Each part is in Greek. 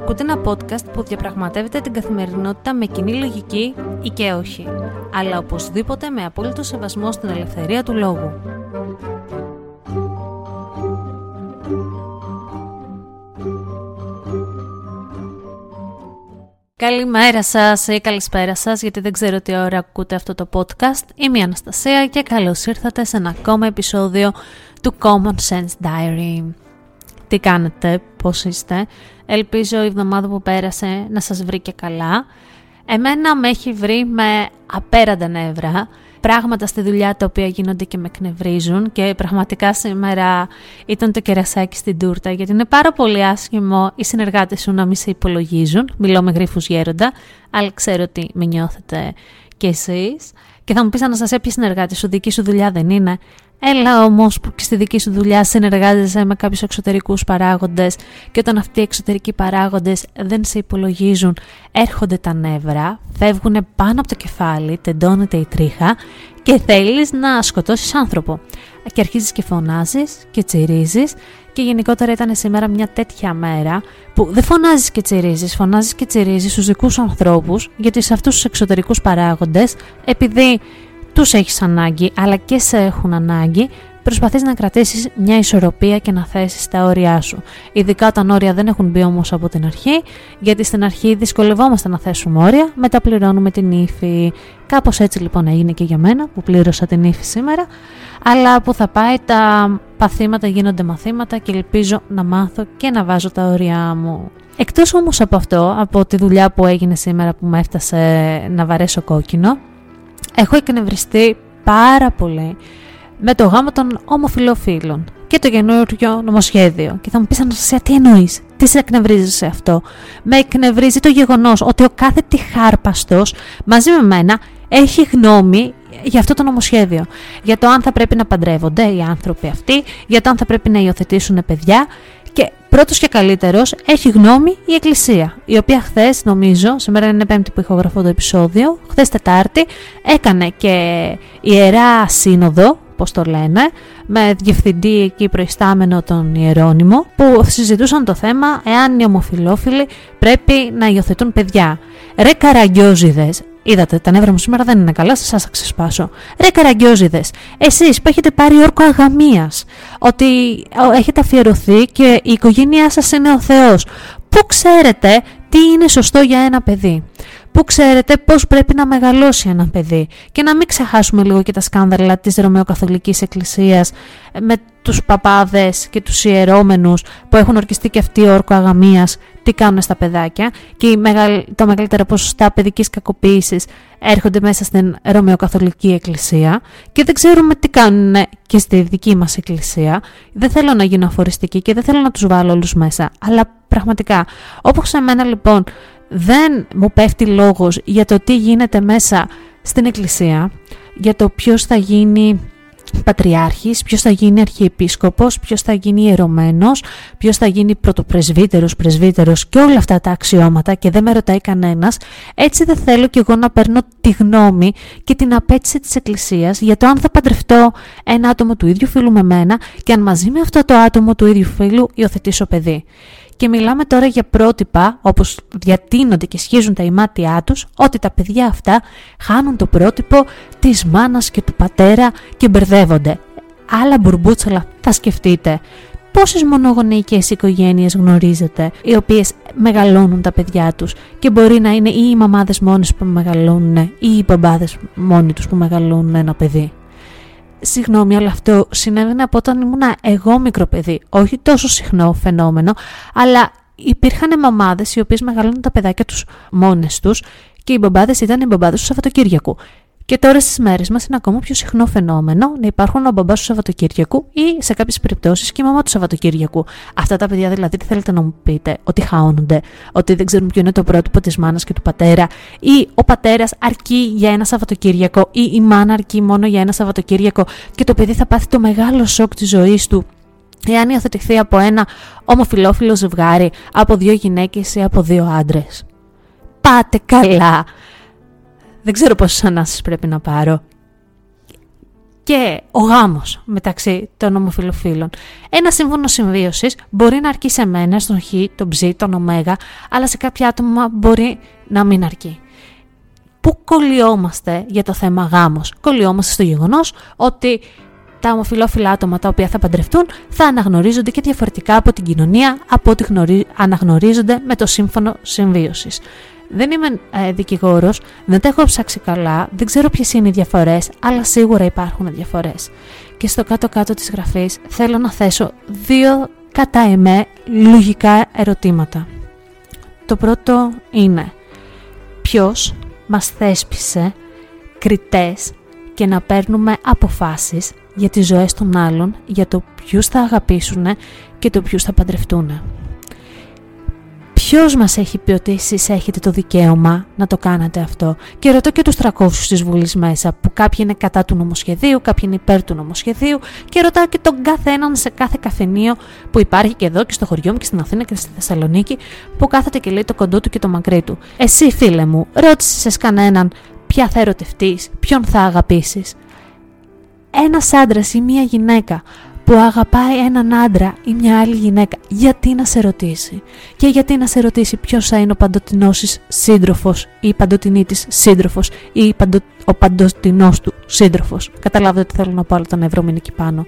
Ακούτε ένα podcast που διαπραγματεύεται την καθημερινότητα με κοινή λογική ή και όχι, αλλά οπωσδήποτε με απόλυτο σεβασμό στην ελευθερία του λόγου. Καλημέρα σας ή καλησπέρα σας, γιατί δεν ξέρω τι ώρα ακούτε αυτό το podcast. Είμαι η Αναστασία και καλώς ήρθατε σε ένα ακόμα επεισόδιο του Common Sense Diary. Τι κάνετε, πώς είστε, ελπίζω η εβδομάδα που πέρασε να σας βρει και καλά. Εμένα με έχει βρει με απέραντα νεύρα, πράγματα στη δουλειά τα οποία γίνονται και με εκνευρίζουν και πραγματικά σήμερα ήταν το κερασάκι στην τούρτα γιατί είναι πάρα πολύ άσχημο οι συνεργάτες σου να μην σε υπολογίζουν. Μιλώ με γρίφους γέροντα, αλλά ξέρω ότι με νιώθετε κι εσείς. Και θα μου πεις να σας έπιε συνεργάτη σου, δική σου δουλειά δεν είναι; Έλα όμως που και στη δική σου δουλειά συνεργάζεσαι με κάποιους εξωτερικούς παράγοντες και όταν αυτοί οι εξωτερικοί παράγοντες δεν σε υπολογίζουν, έρχονται τα νεύρα, φεύγουν πάνω από το κεφάλι, τεντώνεται η τρίχα και θέλεις να σκοτώσεις άνθρωπο. Και αρχίζεις και φωνάζεις και τσιρίζεις και γενικότερα ήταν σήμερα μια τέτοια μέρα που δεν φωνάζεις και τσιρίζεις, φωνάζεις και τσιρίζεις στους δικούς ανθρώπους γιατί σε αυτούς τους εξωτερικούς παράγοντες, επειδή τους έχεις ανάγκη αλλά και σε έχουν ανάγκη, προσπαθείς να κρατήσεις μια ισορροπία και να θέσεις τα όρια σου. Ειδικά όταν όρια δεν έχουν μπει όμως από την αρχή, γιατί στην αρχή δυσκολευόμαστε να θέσουμε όρια, μετά πληρώνουμε την ύφη. Κάπως έτσι λοιπόν έγινε και για μένα που πλήρωσα την ύφη σήμερα, αλλά που θα πάει τα παθήματα γίνονται μαθήματα και ελπίζω να μάθω και να βάζω τα όρια μου. Εκτός όμως από αυτό, από τη δουλειά που έγινε σήμερα που με έφτασε να βαρέσω κόκκινο, έχω εκνευριστεί πάρα πολύ με το γάμο των ομοφιλοφίλων και το καινούριο νομοσχέδιο. Και θα μου πεις Αναστασία, τι εννοείς, τι σε εκνευρίζει σε αυτό; Με εκνευρίζει το γεγονός ότι ο κάθε τυχάρπαστο μαζί με μένα έχει γνώμη για αυτό το νομοσχέδιο. Για το αν θα πρέπει να παντρεύονται οι άνθρωποι αυτοί, για το αν θα πρέπει να υιοθετήσουν παιδιά και πρώτος και καλύτερος έχει γνώμη η Εκκλησία, η οποία χθες, νομίζω, σήμερα είναι Πέμπτη που ηχογραφώ το επεισόδιο, χθες Τετάρτη, έκανε και ιερά σύνοδο, πώς το λένε, με διευθυντή εκεί προϊστάμενο τον Ιερώνυμο, που συζητούσαν το θέμα εάν οι ομοφυλόφιλοι πρέπει να υιοθετούν παιδιά. Ρε καραγκιόζιδες, Είδατε, τα νεύρα μου σήμερα δεν είναι καλά, σας θα ξεσπάσω. Ρε καραγκιόζιδε, εσείς που έχετε πάρει όρκο αγαμίας, ότι έχετε αφιερωθεί και η οικογένειά σας είναι ο Θεός. Πού ξέρετε τι είναι σωστό για ένα παιδί; Πού ξέρετε πώς πρέπει να μεγαλώσει ένα παιδί. Και να μην ξεχάσουμε λίγο και τα σκάνδαλα της Ρωμαιοκαθολικής Εκκλησίας με τους παπάδες και τους ιερώμενους που έχουν ορκιστεί και αυτοί όρκο αγαμίας τι κάνουν στα παιδάκια και τα μεγαλύτερα ποσοστά παιδικής κακοποίησης έρχονται μέσα στην Ρωμαιοκαθολική Εκκλησία και δεν ξέρουμε τι κάνουν και στη δική μας Εκκλησία. Δεν θέλω να γίνω αφοριστική και δεν θέλω να τους βάλω όλους μέσα, αλλά πραγματικά όπως σε μένα λοιπόν δεν μου πέφτει λόγος για το τι γίνεται μέσα στην Εκκλησία, για το ποιος θα γίνει πατριάρχης, ποιος θα γίνει αρχιεπίσκοπος, ποιος θα γίνει ιερωμένος, ποιος θα γίνει πρωτοπρεσβύτερος, πρεσβύτερος και όλα αυτά τα αξιώματα και δεν με ρωτάει κανένας, έτσι δεν θέλω κι εγώ να παίρνω τη γνώμη και την απέτηση της Εκκλησίας για το αν θα παντρευτώ ένα άτομο του ίδιου φίλου με μένα και αν μαζί με αυτό το άτομο του ίδιου φίλου υιοθετήσω παιδί. Και μιλάμε τώρα για πρότυπα, όπως διατείνονται και σχίζουν τα ημάτια τους, ότι τα παιδιά αυτά χάνουν το πρότυπο της μάνας και του πατέρα και μπερδεύονται. Άλλα μπουρμπούτσαλα θα σκεφτείτε. Πόσες μονογονεϊκές οικογένειες γνωρίζετε, οι οποίες μεγαλώνουν τα παιδιά τους και μπορεί να είναι ή οι μαμάδες μόνες που μεγαλώνουν ή οι μπαμπάδες μόνοι τους που μεγαλώνουν ένα παιδί; Συγγνώμη, αλλά αυτό συνέβαινε από όταν ήμουν εγώ μικρό παιδί. Όχι τόσο συχνό φαινόμενο, αλλά υπήρχαν μαμάδες οι οποίες μεγαλώνουν τα παιδάκια τους μόνες τους και οι μπαμπάδε ήταν οι μπαμπάδε του Σαββατοκύριακου. Και τώρα στις μέρες μας είναι ακόμα πιο συχνό φαινόμενο να υπάρχουν ο μπαμπάς του Σαββατοκύριακου ή σε κάποιες περιπτώσεις και η μαμά του Σαββατοκύριακου. Αυτά τα παιδιά δηλαδή τι θέλετε να μου πείτε, ότι χάονται, ότι δεν ξέρουν ποιο είναι το πρότυπο της μάνας και του πατέρα, ή ο πατέρας αρκεί για ένα Σαββατοκύριακο, ή η μάνα αρκεί μόνο για ένα Σαββατοκύριακο και το παιδί θα πάθει το μεγάλο σοκ της ζωής του εάν υιοθετηθεί από ένα ομοφιλόφιλο ζευγάρι, από δύο γυναίκες ή από δύο άντρες. Πάτε καλά! Δεν ξέρω πόσες ανάσες πρέπει να πάρω. και ο γάμος μεταξύ των ομοφιλοφίλων. Ένα σύμφωνο συμβίωσης μπορεί να αρκεί σε μένα, στον Χ, τον Ψ, τον Ω, αλλά σε κάποια άτομα μπορεί να μην αρκεί. Πού κολλιόμαστε για το θέμα γάμος; Κολλιόμαστε στο γεγονός ότι τα ομοφυλόφιλα άτομα τα οποία θα παντρευτούν θα αναγνωρίζονται και διαφορετικά από την κοινωνία από ό,τι αναγνωρίζονται με το σύμφωνο συμβίωσης. Δεν είμαι ε, δικηγόρος, δεν τα έχω ψάξει καλά, δεν ξέρω ποιες είναι οι διαφορές, αλλά σίγουρα υπάρχουν διαφορές. Και στο κάτω-κάτω της γραφής θέλω να θέσω δύο κατά εμέ λογικά ερωτήματα. Το πρώτο είναι ποιος μας θέσπισε κριτές και να παίρνουμε αποφάσεις για τις ζωές των άλλων, για το ποιους θα αγαπήσουν και το ποιους θα παντρευτούν. Ποιος μας έχει πει ότι εσείς έχετε το δικαίωμα να το κάνετε αυτό; Και ρωτώ και τους 300 της Βουλής μέσα, που κάποιοι είναι κατά του νομοσχεδίου, κάποιοι είναι υπέρ του νομοσχεδίου, και ρωτάω και τον κάθε έναν σε κάθε καφενείο που υπάρχει και εδώ και στο χωριό μου και στην Αθήνα και στη Θεσσαλονίκη, που κάθεται και λέει το κοντό του και το μακρύ του. Εσύ, φίλε μου, ρώτησες κανέναν ποια θα ερωτευτείς, ποιον θα αγαπήσεις. Ένας άντρας ή μία γυναίκα που αγαπάει έναν άντρα ή μια άλλη γυναίκα, γιατί να σε ρωτήσει; Και γιατί να σε ρωτήσει ποιος θα είναι ο παντοτινός της σύντροφος ή η παντοτινή της σύντροφος ή ο παντοτινός του σύντροφος; Καταλάβετε τι θέλω να πω, αλλά το νευρό μου είναι εκεί πάνω.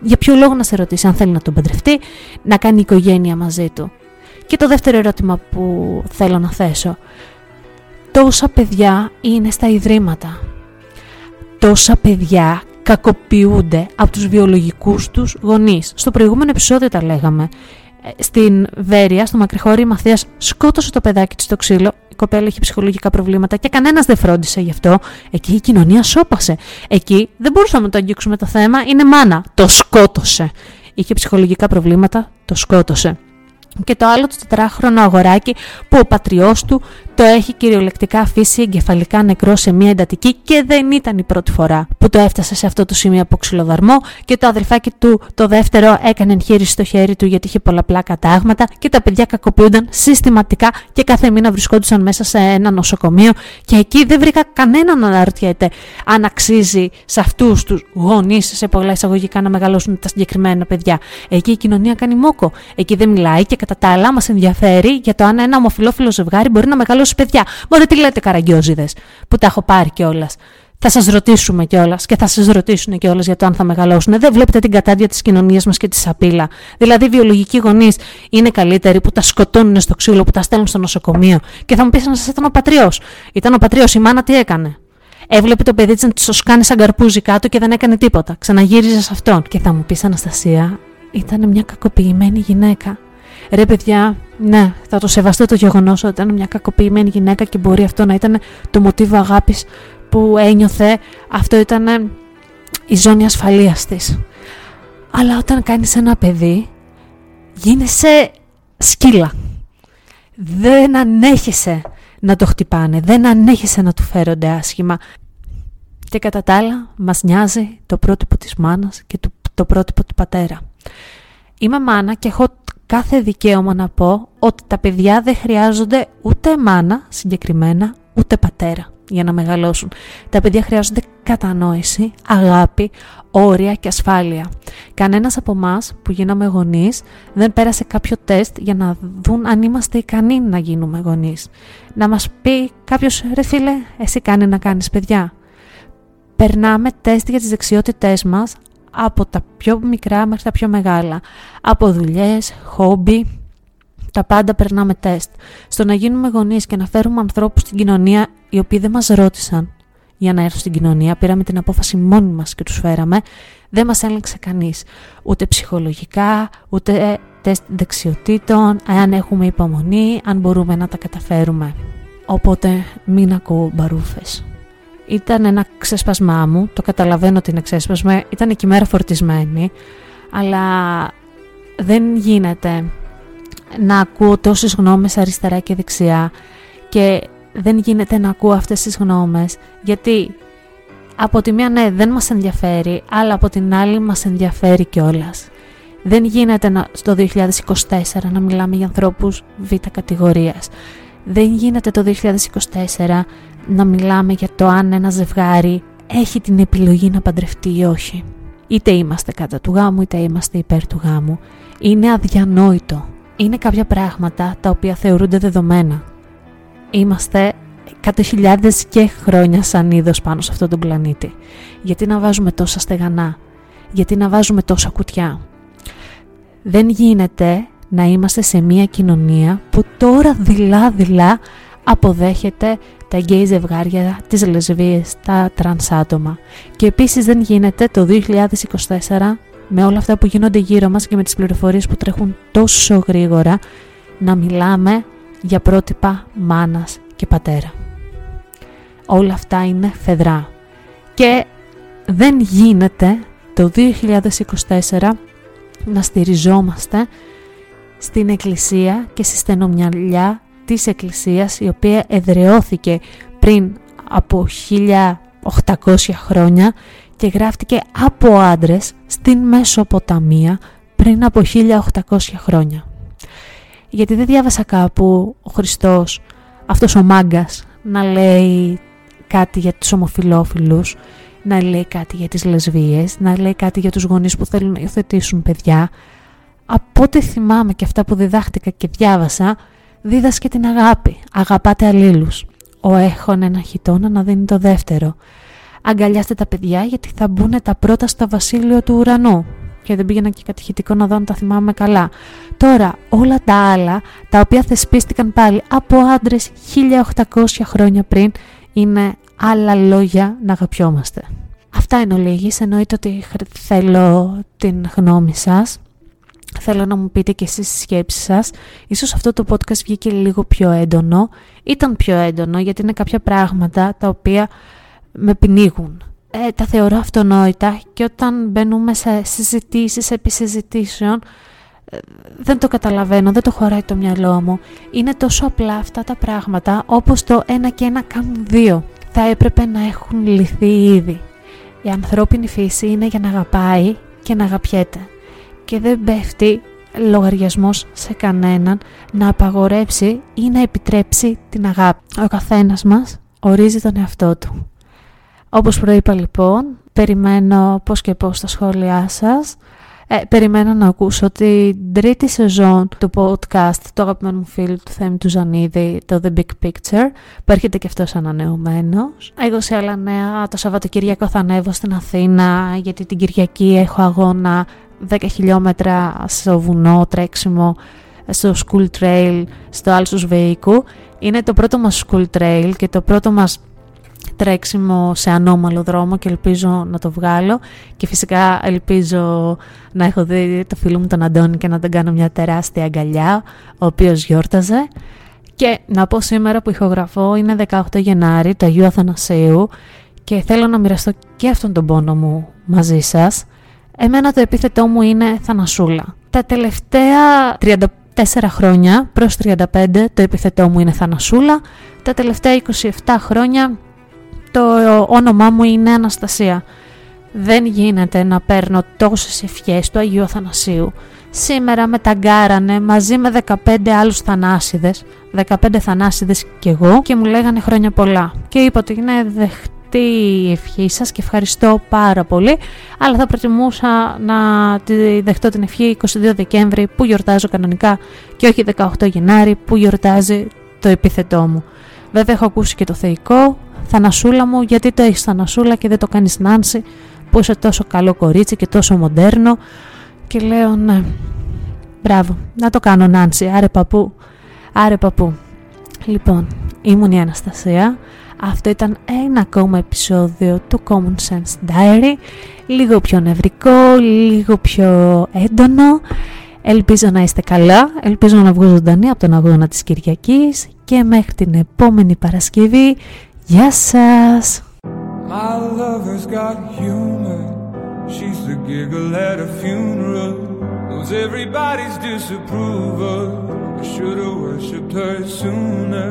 Για ποιο λόγο να σε ρωτήσει αν θέλει να τον παντρευτεί, να κάνει οικογένεια μαζί του; Και το δεύτερο ερώτημα που θέλω να θέσω. Τόσα παιδιά είναι στα ιδρύματα. Τόσα παιδιά κακοποιούνται από τους βιολογικούς τους γονείς. Στο προηγούμενο επεισόδιο τα λέγαμε. Ε, στην Βέρεια, στο Μακρυχώρι, η Μαθίας σκότωσε το παιδάκι της στο ξύλο. Η κοπέλα είχε ψυχολογικά προβλήματα και κανένας δεν φρόντισε γι' αυτό. Εκεί η κοινωνία σώπασε. Εκεί δεν μπορούσαμε να το αγγίξουμε το θέμα. Είναι μάνα. Το σκότωσε. Είχε ψυχολογικά προβλήματα. Το σκότωσε και το άλλο το τετράχρονο αγοράκι που ο πατριός του το έχει κυριολεκτικά αφήσει εγκεφαλικά νεκρό σε μια εντατική και δεν ήταν η πρώτη φορά που το έφτασε σε αυτό το σημείο από ξυλοδαρμό και το αδελφάκι του το δεύτερο έκανε εγχείρηση στο χέρι του γιατί είχε πολλαπλά κατάγματα και τα παιδιά κακοποιούνταν συστηματικά και κάθε μήνα βρισκόντουσαν μέσα σε ένα νοσοκομείο και εκεί δεν βρήκα κανέναν να αναρωτιέται αν αξίζει σε αυτούς τους γονείς σε πολλά εισαγωγικά να μεγαλώσουν τα συγκεκριμένα παιδιά. Εκεί η κοινωνία κάνει μόκο. Εκεί δεν μιλάει και κατά τα άλλα μας ενδιαφέρει για το αν ένα ομοφυλόφιλο ζευγάρι μπορεί να μεγαλώσει παιδιά. Μπορεί τι λέτε καραγκιόζιδε, που τα έχω πάρει κιόλας. Θα σας ρωτήσουμε κιόλας και θα σας ρωτήσουν κιόλας για το αν θα μεγαλώσουν. Δεν βλέπετε την κατάδια της κοινωνίας μας και τη σαπίλα. Δηλαδή, οι βιολογικοί γονείς είναι καλύτεροι που τα σκοτώνουν στο ξύλο, που τα στέλνουν στο νοσοκομείο. Και θα μου πεις να σα ήταν ο πατριός. Ήταν ο πατριός, η μάνα τι έκανε; Έβλεπε το παιδί της να τη κάνει σαν καρπούζι κάτω και δεν έκανε τίποτα. Ξαναγύριζε σε αυτόν. Και θα μου πεις, Αναστασία, ήταν μια κακοποιημένη γυναίκα. Ρε παιδιά, ναι, θα το σεβαστώ το γεγονός ότι ήταν μια κακοποιημένη γυναίκα και μπορεί αυτό να ήταν το μοτίβο αγάπης που ένιωθε. Αυτό ήταν η ζώνη ασφαλείας της. Αλλά όταν κάνεις ένα παιδί, γίνεσαι σκύλα. Δεν ανέχεσαι να το χτυπάνε, δεν ανέχεσαι να του φέρονται άσχημα. Και κατά τα άλλα, μας νοιάζει το πρότυπο της μάνας και το πρότυπο του πατέρα. Είμαι μάνα και έχω κάθε δικαίωμα να πω ότι τα παιδιά δεν χρειάζονται ούτε μάνα συγκεκριμένα, ούτε πατέρα για να μεγαλώσουν. Τα παιδιά χρειάζονται κατανόηση, αγάπη, όρια και ασφάλεια. Κανένας από εμάς που γίναμε γονείς δεν πέρασε κάποιο τεστ για να δουν αν είμαστε ικανοί να γίνουμε γονείς. Να μας πει κάποιος «Ρε φίλε, εσύ κάνει να κάνεις παιδιά». Περνάμε τεστ για τις δεξιότητές μας από τα πιο μικρά μέχρι τα πιο μεγάλα. Από δουλειές, χόμπι, τα πάντα περνάμε τεστ. Στο να γίνουμε γονείς και να φέρουμε ανθρώπους στην κοινωνία οι οποίοι δεν μας ρώτησαν για να έρθουν στην κοινωνία, πήραμε την απόφαση μόνοι μας και τους φέραμε, δεν μας έλεγξε κανείς. Ούτε ψυχολογικά, ούτε τεστ δεξιοτήτων, αν έχουμε υπομονή, αν μπορούμε να τα καταφέρουμε. Οπότε μην ακούω μπαρούφες. Ήταν ένα ξέσπασμά μου, το καταλαβαίνω ότι είναι ξέσπασμα, ήταν εκεί μέρα φορτισμένη, αλλά δεν γίνεται να ακούω τόσες γνώμες αριστερά και δεξιά και δεν γίνεται να ακούω αυτές τις γνώμες, γιατί από τη μία ναι δεν μας ενδιαφέρει, αλλά από την άλλη μας ενδιαφέρει κιόλας. Δεν γίνεται να, στο 2024 να μιλάμε για ανθρώπους β' κατηγορίας. Δεν γίνεται το 2024 να μιλάμε για το αν ένα ζευγάρι έχει την επιλογή να παντρευτεί ή όχι. Είτε είμαστε κατά του γάμου είτε είμαστε υπέρ του γάμου. Είναι αδιανόητο. Είναι κάποια πράγματα τα οποία θεωρούνται δεδομένα. Είμαστε εκατό χιλιάδες και χρόνια σαν είδος πάνω σε αυτόν τον πλανήτη. Γιατί να βάζουμε τόσα στεγανά; Γιατί να βάζουμε τόσα κουτιά; Δεν γίνεται να είμαστε σε μια κοινωνία που τώρα δειλά-δειλά αποδέχεται τα γκέι ζευγάρια, τις λεσβίες, τα τρανς άτομα. Και επίσης δεν γίνεται το 2024 με όλα αυτά που γίνονται γύρω μας και με τις πληροφορίες που τρέχουν τόσο γρήγορα να μιλάμε για πρότυπα μάνας και πατέρα. Όλα αυτά είναι φεδρά. Και δεν γίνεται το 2024 να στηριζόμαστε στην Εκκλησία και στη στενομυαλιά της Εκκλησίας η οποία εδρεώθηκε πριν από 1800 χρόνια και γράφτηκε από άντρες στην Μεσοποταμία πριν από 1800 χρόνια. Γιατί δεν διάβασα κάπου ο Χριστός, αυτός ο μάγκας, να λέει κάτι για τους ομοφιλόφιλους, να λέει κάτι για τις λεσβίες, να λέει κάτι για τους γονείς που θέλουν να υιοθετήσουν παιδιά. Από ό,τι θυμάμαι και αυτά που διδάχτηκα και διάβασα, δίδασκε την αγάπη. Αγαπάτε αλλήλους. Ο έχων ένα χιτόνα να δίνει το δεύτερο. Αγκαλιάστε τα παιδιά γιατί θα μπουν τα πρώτα στο βασίλειο του ουρανού. Και δεν πήγαινα και κατηχητικό να δω αν τα θυμάμαι καλά. Τώρα, όλα τα άλλα, τα οποία θεσπίστηκαν πάλι από άντρες 1800 χρόνια πριν, είναι άλλα λόγια να αγαπιόμαστε. Αυτά είναι ολίγης, εννοείται ότι θέλω την γνώμη σας. Θέλω να μου πείτε και εσείς τις σκέψεις σας. Ίσως αυτό το podcast βγήκε λίγο πιο έντονο. Ήταν πιο έντονο γιατί είναι κάποια πράγματα τα οποία με πνίγουν. Ε, τα θεωρώ αυτονόητα και όταν μπαίνουμε σε συζητήσεις επί συζητήσεων ε, δεν το καταλαβαίνω, δεν το χωράει το μυαλό μου. Είναι τόσο απλά αυτά τα πράγματα όπως το ένα και ένα κάνουν δύο. Θα έπρεπε να έχουν λυθεί ήδη. Η ανθρώπινη φύση είναι για να αγαπάει και να αγαπιέται και δεν πέφτει λογαριασμός σε κανέναν να απαγορέψει ή να επιτρέψει την αγάπη. Ο καθένας μας ορίζει τον εαυτό του. Όπως προείπα λοιπόν, περιμένω πώς και πώς τα σχόλιά σας. Ε, περιμένω να ακούσω την τρίτη σεζόν του podcast του αγαπημένου μου φίλου του Θέμη του Ζανίδη, το The Big Picture, που έρχεται και αυτός ανανεωμένος. Εγώ σε άλλα νέα, το Σαββατοκύριακο θα ανέβω στην Αθήνα, γιατί την Κυριακή έχω αγώνα 10 χιλιόμετρα στο βουνό, τρέξιμο, στο school trail, στο Άλσος Βεϊκού. Είναι το πρώτο μας school trail και το πρώτο μας τρέξιμο σε ανώμαλο δρόμο και ελπίζω να το βγάλω. Και φυσικά ελπίζω να έχω δει το φίλο μου τον Αντώνη και να τον κάνω μια τεράστια αγκαλιά ο οποίος γιόρταζε. Και να πω σήμερα που ηχογραφώ είναι 18 Γενάρη του Αγίου Αθανασίου και θέλω να μοιραστώ και αυτόν τον πόνο μου μαζί σας Εμένα το επίθετό μου είναι Θανασούλα. Τα τελευταία 34 χρόνια προς 35 το επίθετό μου είναι Θανασούλα. Τα τελευταία 27 χρόνια το όνομά μου είναι Αναστασία. Δεν γίνεται να παίρνω τόσες ευχές του Αγίου Θανασίου. Σήμερα με ταγκάρανε μαζί με 15 άλλους θανάσιδες, 15 θανάσιδες κι εγώ και μου λέγανε χρόνια πολλά. Και είπα ότι είναι δεχτή η ευχή σας και ευχαριστώ πάρα πολύ αλλά θα προτιμούσα να τη δεχτώ την ευχή 22 Δεκέμβρη που γιορτάζω κανονικά και όχι 18 Γενάρη που γιορτάζει το επίθετό μου. Βέβαια έχω ακούσει και το θεϊκό, θανασούλα μου γιατί το έχεις θανασούλα και δεν το κάνεις Νάνση που είσαι τόσο καλό κορίτσι και τόσο μοντέρνο και λέω ναι, μπράβο, να το κάνω Νάνση, άρε παππού, άρε παππού. Λοιπόν, ήμουν η Αναστασία, αυτό ήταν ένα ακόμα επεισόδιο του Common Sense Diary, λίγο πιο νευρικό, λίγο πιο έντονο. Ελπίζω να είστε καλά, ελπίζω να βγω ζωντανή από τον αγώνα της Κυριακής και μέχρι την επόμενη Παρασκευή. Γεια σας! My lover's got humor She's the giggle at a funeral Knows everybody's disapproval I should've worshipped her sooner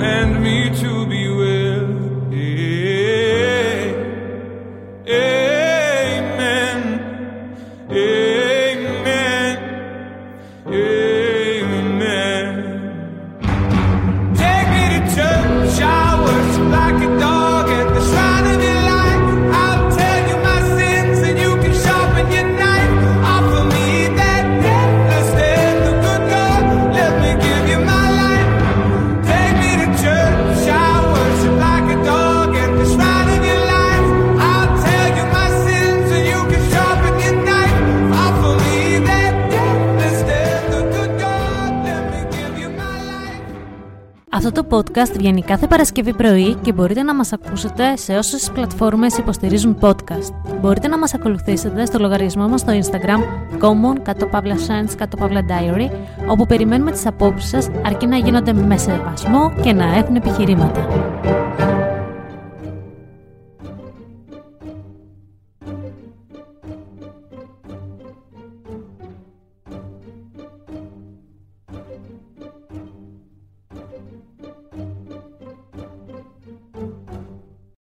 command me to be podcast βγαίνει κάθε Παρασκευή πρωί και μπορείτε να μας ακούσετε σε όσες πλατφόρμες υποστηρίζουν podcast. Μπορείτε να μας ακολουθήσετε στο λογαριασμό μας στο Instagram common κάτω παύλα science κάτω παύλα diary όπου περιμένουμε τις απόψεις σας αρκεί να γίνονται με σεβασμό και να έχουν επιχειρήματα.